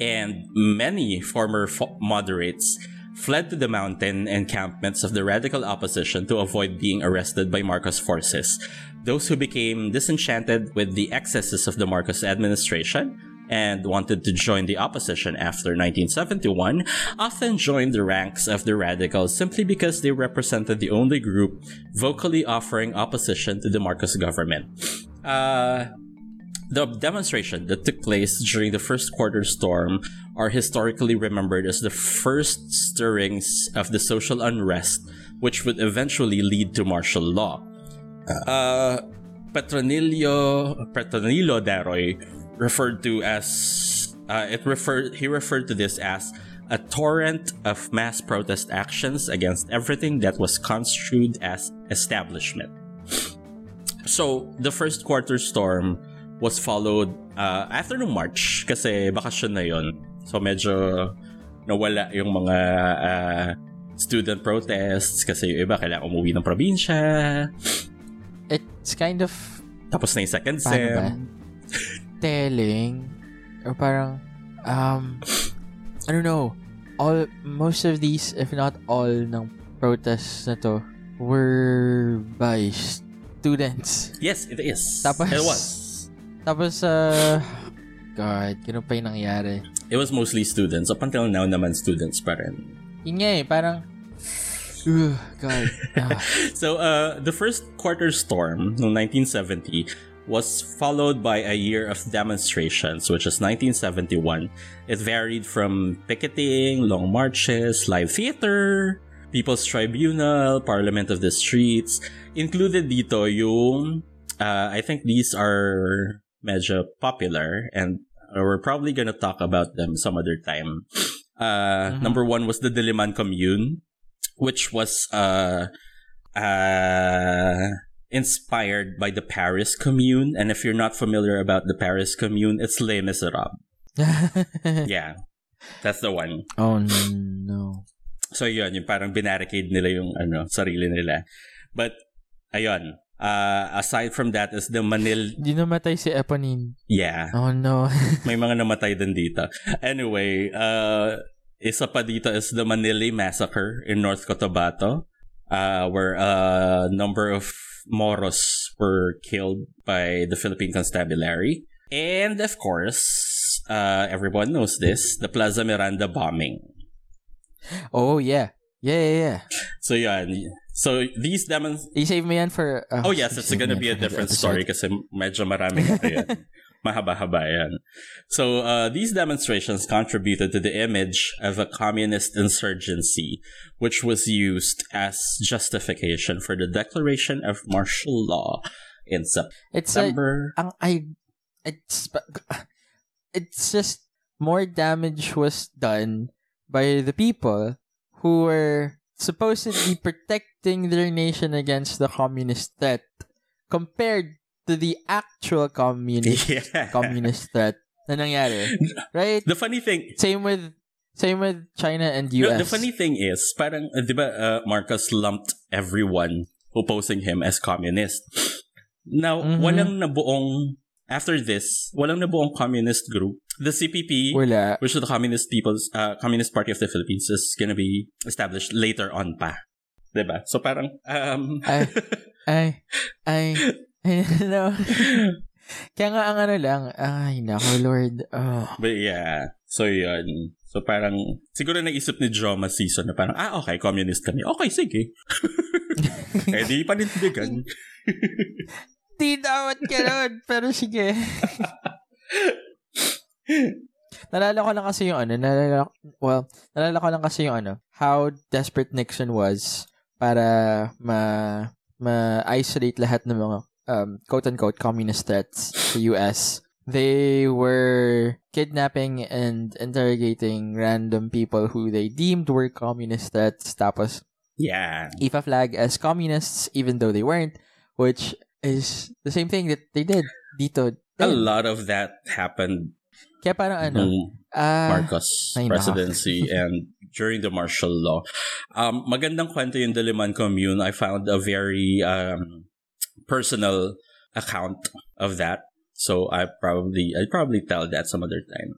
And many former fo- moderates fled to the mountain encampments of the radical opposition to avoid being arrested by Marcos forces. Those who became disenchanted with the excesses of the Marcos administration and wanted to join the opposition after 1971 often joined the ranks of the radicals simply because they represented the only group vocally offering opposition to the Marcos government. Uh, the demonstration that took place during the first quarter storm are historically remembered as the first stirrings of the social unrest, which would eventually lead to martial law. Uh, Petronilio Petronilo Daroy referred to as uh, it referred he referred to this as a torrent of mass protest actions against everything that was construed as establishment. So the first quarter storm was followed uh, after nung March kasi bakasyon na yon. So medyo nawala yung mga uh, student protests kasi yung iba kailangan umuwi ng probinsya. It's kind of, Tapos na yung second ba? sem. Telling. Or parang, um, I don't know. All, most of these, if not all, ng protests na to were by students. Yes, it is. Tapos, It was. Tapos, uh, God, ganun pa yung nangyari. It was mostly students. Up until now naman students pa rin. Yun nga eh, parang, Ugh, God. Ah. So, uh, the first quarter storm in 1970 was followed by a year of demonstrations, which is 1971. It varied from picketing, long marches, live theater, People's Tribunal, Parliament of the Streets. Included dito yung, uh, I think these are medyo popular and we're probably gonna talk about them some other time. Uh, Mhm. Number one was the Diliman Commune, which was uh, uh, inspired by the Paris Commune. And if you're not familiar about the Paris Commune, it's Les Miserables. Yeah, that's the one. oh no. So yun, yung parang binarricade nila yung ano, sarili nila. But, ayun, uh, aside from that is the Manil... Di namatay si Eponine. Yeah, Oh no. may mga namatay din dito. Anyway, uh, isa pa dito is the Manili Massacre in North Cotabato, uh, where a number of Moros were killed by the Philippine Constabulary. And of course, uh, everyone knows this, the Plaza Miranda bombing. oh yeah. Yeah, yeah, yeah. So yeah. So these demons... You save yan for... uh, Oh yes, it's gonna be a different story kasi medyo marami na yan. Mahaba-haba yan. So, uh, these demonstrations contributed to the image of a communist insurgency, which was used as justification for the declaration of martial law in It's September. ang I it's it's just more damage was done by the people who were supposedly protecting their nation against the communist threat compared to the actual communist yeah. communist threat na nangyari. Right? The funny thing, Same with same with China and the, US. the funny thing is, parang, uh, di ba, uh, Marcos lumped everyone opposing him as communist. Now, Mhm. walang nabuong, after this, walang nabuong communist group. The CPP, Wala. which is the Communist People's uh, Communist Party of the Philippines, is gonna be established later on pa. Diba? So parang, um. Ay, ay, ay, no. Kaya nga ang ano lang, ay, nako Lord. Oh. but yeah, so yun. So parang, siguro naisip ni Joma season na parang, ah, okay, communist kami. Okay, sige. eh, di panindigan. Di dapat ganun, pero sige. nalala ko lang kasi yung ano, nalala, well, nalala ko lang kasi yung ano, how desperate Nixon was para ma ma-isolate lahat ng mga um, quote-unquote communist threats sa US. They were kidnapping and interrogating random people who they deemed were communist threats tapos Yeah. IFA flag as communists even though they weren't, which is the same thing that they did dito. A lot of that happened Kaya parang ano, ah, Marcos presidency and during the martial law. Um, magandang kwento yung Diliman Commune. I found a very um, personal account of that. So I probably I probably tell that some other time.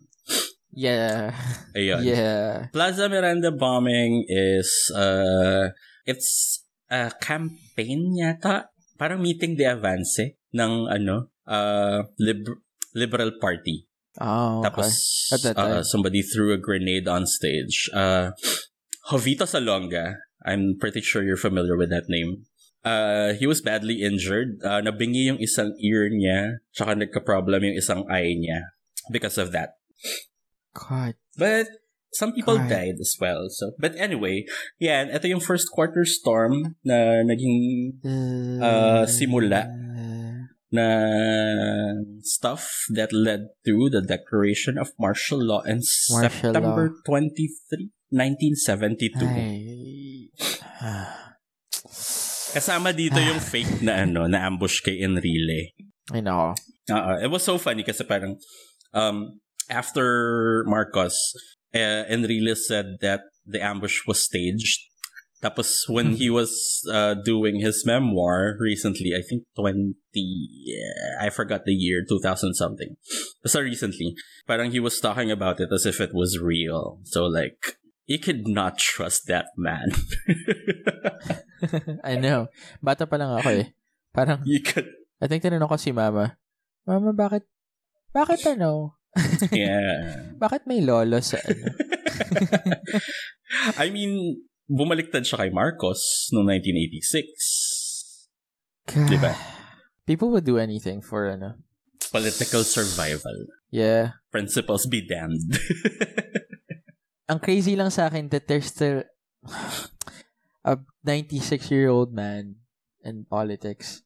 yeah, Ayun. yeah. Plaza Miranda bombing is uh it's a campaign yata. Parang meeting de avance ng ano uh lib- Liberal Party. Oh, okay. Tapos, uh, somebody threw a grenade on stage. Uh, Jovito Salonga, I'm pretty sure you're familiar with that name. Uh, he was badly injured. Uh, nabingi yung isang ear niya, tsaka nagka-problem yung isang eye niya because of that. God. But some people God. died as well. So, but anyway, yeah, ito yung first quarter storm na naging Uh, simula. na stuff that led to the declaration of martial law in Martial September 23, 1972. Ay. Kasama dito yung fake na ano, na ambush kay Enrile. Ay, nako. Uh, it was so funny kasi parang um, after Marcos, uh, Enrile said that the ambush was staged. Tapos when he was uh, doing his memoir recently, I think 20, yeah, I forgot the year, 2000 something. So recently, parang he was talking about it as if it was real. So like, you could not trust that man. I know. Bata pa lang ako eh. Parang, you could, I think tinanong ko si mama, Mama, bakit, bakit ano? yeah. Bakit may lolo sa ano? I mean, bumaliktad siya kay Marcos noong 1986. God. Diba? People would do anything for ano. Political survival. Yeah. Principles be damned. Ang crazy lang sa akin that there's still a 96-year-old man in politics.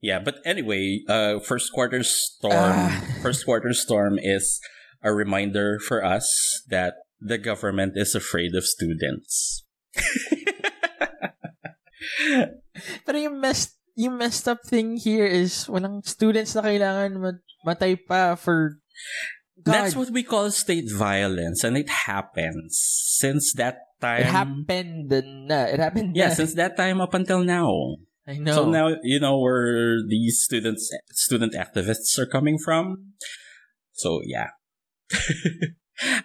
yeah, but anyway, uh, first quarter storm. Ah. First quarter storm is a reminder for us that the government is afraid of students. Pero yung messed, yung messed up thing here is walang students na kailangan mat- matay pa for God. That's what we call state violence, and it happens since that time. It happened na. It happened Yeah, na. since that time up until now. I know. So now you know where these students, student activists are coming from. So yeah.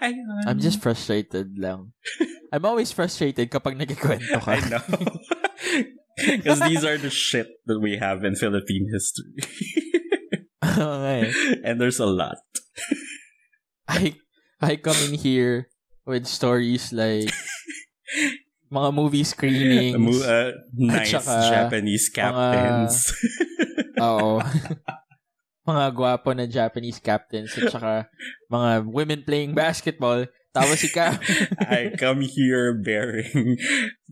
Ayun. I'm just frustrated lang. I'm always frustrated kapag nagkikwento ka. I know. Because these are the shit that we have in Philippine history. okay. and there's a lot. I, I come in here with stories like mga movie screenings. Mo- uh, nice saka Japanese captains. Oo. mga gwapo na Japanese captains at saka mga women playing basketball. Tapos ikaw. I come here bearing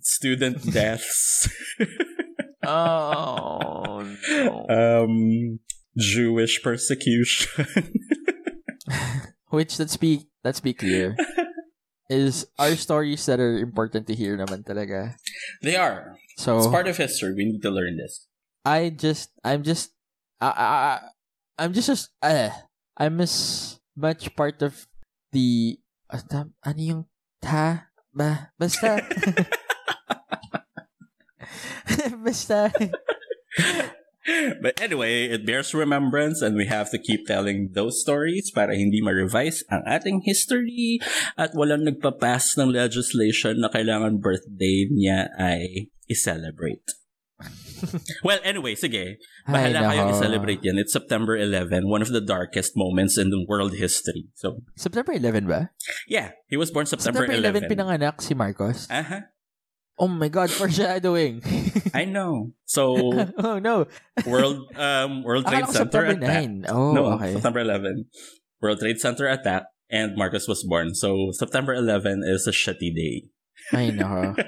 student deaths. oh, no. um, Jewish persecution. Which, let's be, let's be clear, is our stories that are important to hear naman talaga. they are. So, It's part of history. We need to learn this. I just, I'm just, I, I, I'm just, as, uh, I'm as much part of the, uh, tam- ano yung ta, ba, basta, basta, But anyway, it bears remembrance and we have to keep telling those stories para hindi ma-revise ang ating history at walang nagpapass ng legislation na kailangan birthday niya ay i-celebrate. well, anyway, sige. Bahala Ay, kayong i-celebrate yan. It's September 11, one of the darkest moments in the world history. So, September 11 ba? yeah, he was born September, September 11. 11 pinanganak si Marcos. Aha, Oh my God, foreshadowing. I doing? I know. So, oh no. World um World Trade Center September attack. 9. Oh, no, okay. September 11. World Trade Center attack and Marcos was born. So September 11 is a shitty day. I know.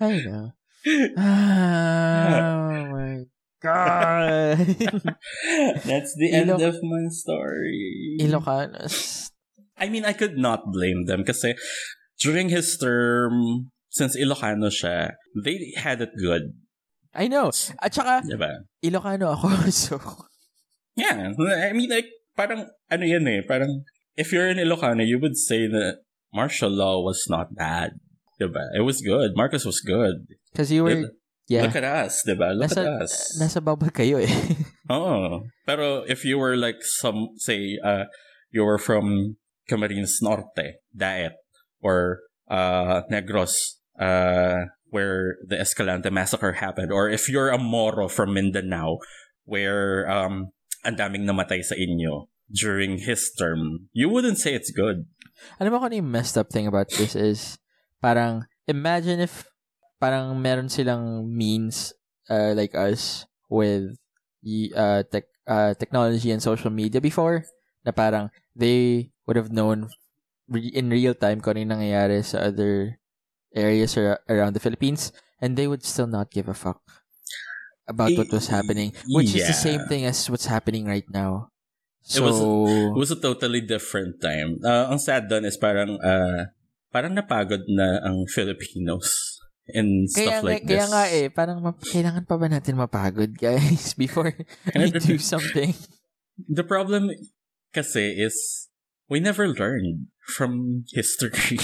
Ay, no. Oh my God. That's the end Ilo- of my story. Ilocanos. I mean, I could not blame them kasi during his term, since Ilocano siya, they had it good. I know. At saka, Diba? Ilocano ako, so... Yeah. I mean, like, parang, ano yan eh, parang, if you're in Ilocano, you would say that martial law was not bad. Diba? It was good. Marcos was good. Because you were... Look- Yeah. Look at us, diba? Look nasa, at us. nasa bubble kayo eh. Oo. Pero if you were like some, say, uh, you were from Camarines Norte, Daet, or uh, Negros, uh, where the Escalante massacre happened, or if you're a Moro from Mindanao, where um, ang daming namatay sa inyo during his term, you wouldn't say it's good. Alam mo kung ano messed up thing about this is, parang, imagine if, parang meron silang means, uh, like us, with, uh, tech, uh, technology and social media before, na parang, they would have known re- in real time kung ano nangyayari sa other areas ar- around the Philippines, and they would still not give a fuck about what was happening, which is the same Yeah. thing as what's happening right now. It So, was- It was a totally different time. Uh, ang sad doon is parang, uh, parang napagod na ang Filipinos and Kaya, stuff like kaya this. nga eh, parang kailangan pa ba natin mapagod, guys, before we do something? The problem kasi is we never learned from history.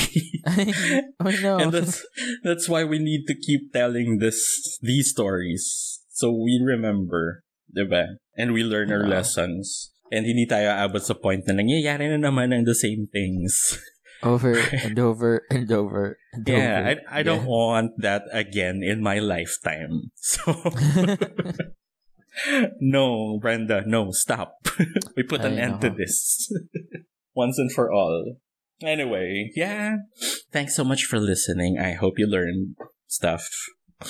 oh no. and that's that's why we need to keep telling this these stories so we remember, 'di ba? And we learn our Yeah. lessons. And hindi tayo abot sa point na nangyayari na naman ang the same things. over and over and over and Yeah, over. I, I don't want that again in my lifetime. So, no, Brenda, no, stop. we put an Ay, end to this once and for all. Anyway, yeah, thanks so much for listening. I hope you learned stuff.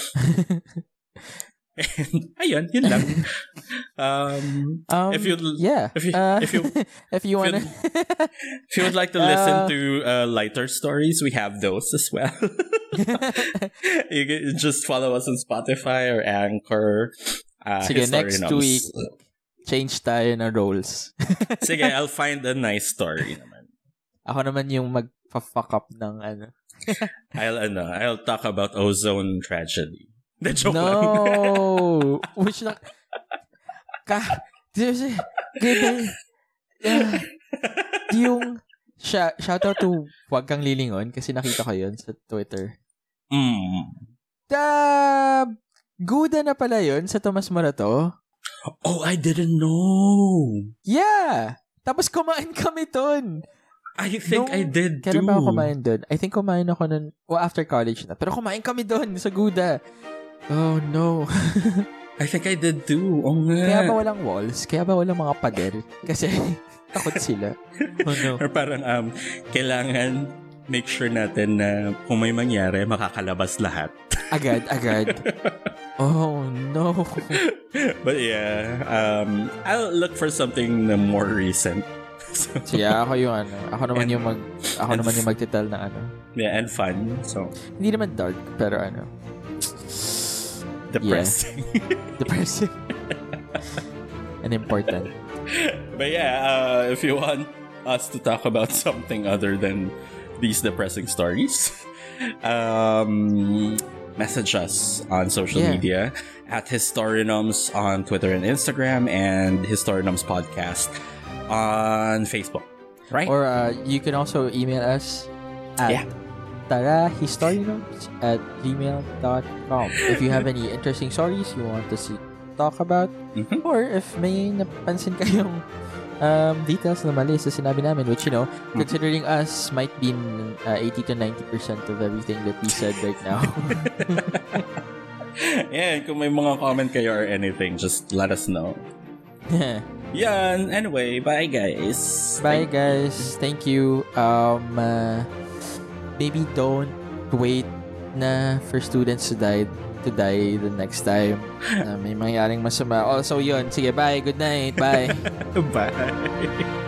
Ayun, yun lang. Um, um, if you yeah, if you- uh, if you- if you wanna, if you would like to listen Uh, to uh, lighter stories, we have those as well. you can just follow us on Spotify or Anchor. Uh, Sige, next Nums. week. change tayo na roles. Sige, I'll find a nice story. Ako naman yung mag-fuck up ng ano. I'll ano, I'll talk about ozone tragedy. The joke lang. No! Which na... Ka... Ah, yung... Sh- shout out to Huwag Kang Lilingon kasi nakita ko yun sa Twitter. Mm. Da... Guda na pala yun sa Tomas Morato. Oh, I didn't know. Yeah! Tapos kumain kami dun. I think Nung- I did too. Kailan ba ako kumain dun? I think kumain ako nun, well, after college na. Pero kumain kami dun sa Guda. Oh, no. I think I did too. Oh nga. Kaya ba walang walls? Kaya ba walang mga pader? Kasi takot sila. Oh, no. Or parang um, kailangan make sure natin na kung may mangyari, makakalabas lahat. Agad, agad. Oh no. but yeah, um, I'll look for something more recent. So, yeah, ako yung ano, ako naman And- yung mag ako naman yung magtitel na ano. yeah, and fun. So Hindi naman dark, pero ano, depressing. depressing. and important. but yeah, uh, if you want us to talk about something other than these depressing stories, um, message us on social Yeah. media at Historianums on Twitter and Instagram, and Historianums Podcast on Facebook. Right? Or uh, you can also email us at Yeah. tarahistorianotes at gmail.com if you have any interesting stories you want us to talk about Mhm. or if may napansin kayong um, details na mali sa sinabi namin which you know Mm-hmm. considering us might be uh, 80 to 90% of everything that we said right now yeah, kung may mga comment kayo or anything, just let us know. Yan. Anyway, bye guys. bye guys. Thank you. Um uh, maybe don't wait na for students to die to die the next time. Na may mangyaring masama. Also yun. Sige bye. Good night. Bye. Bye.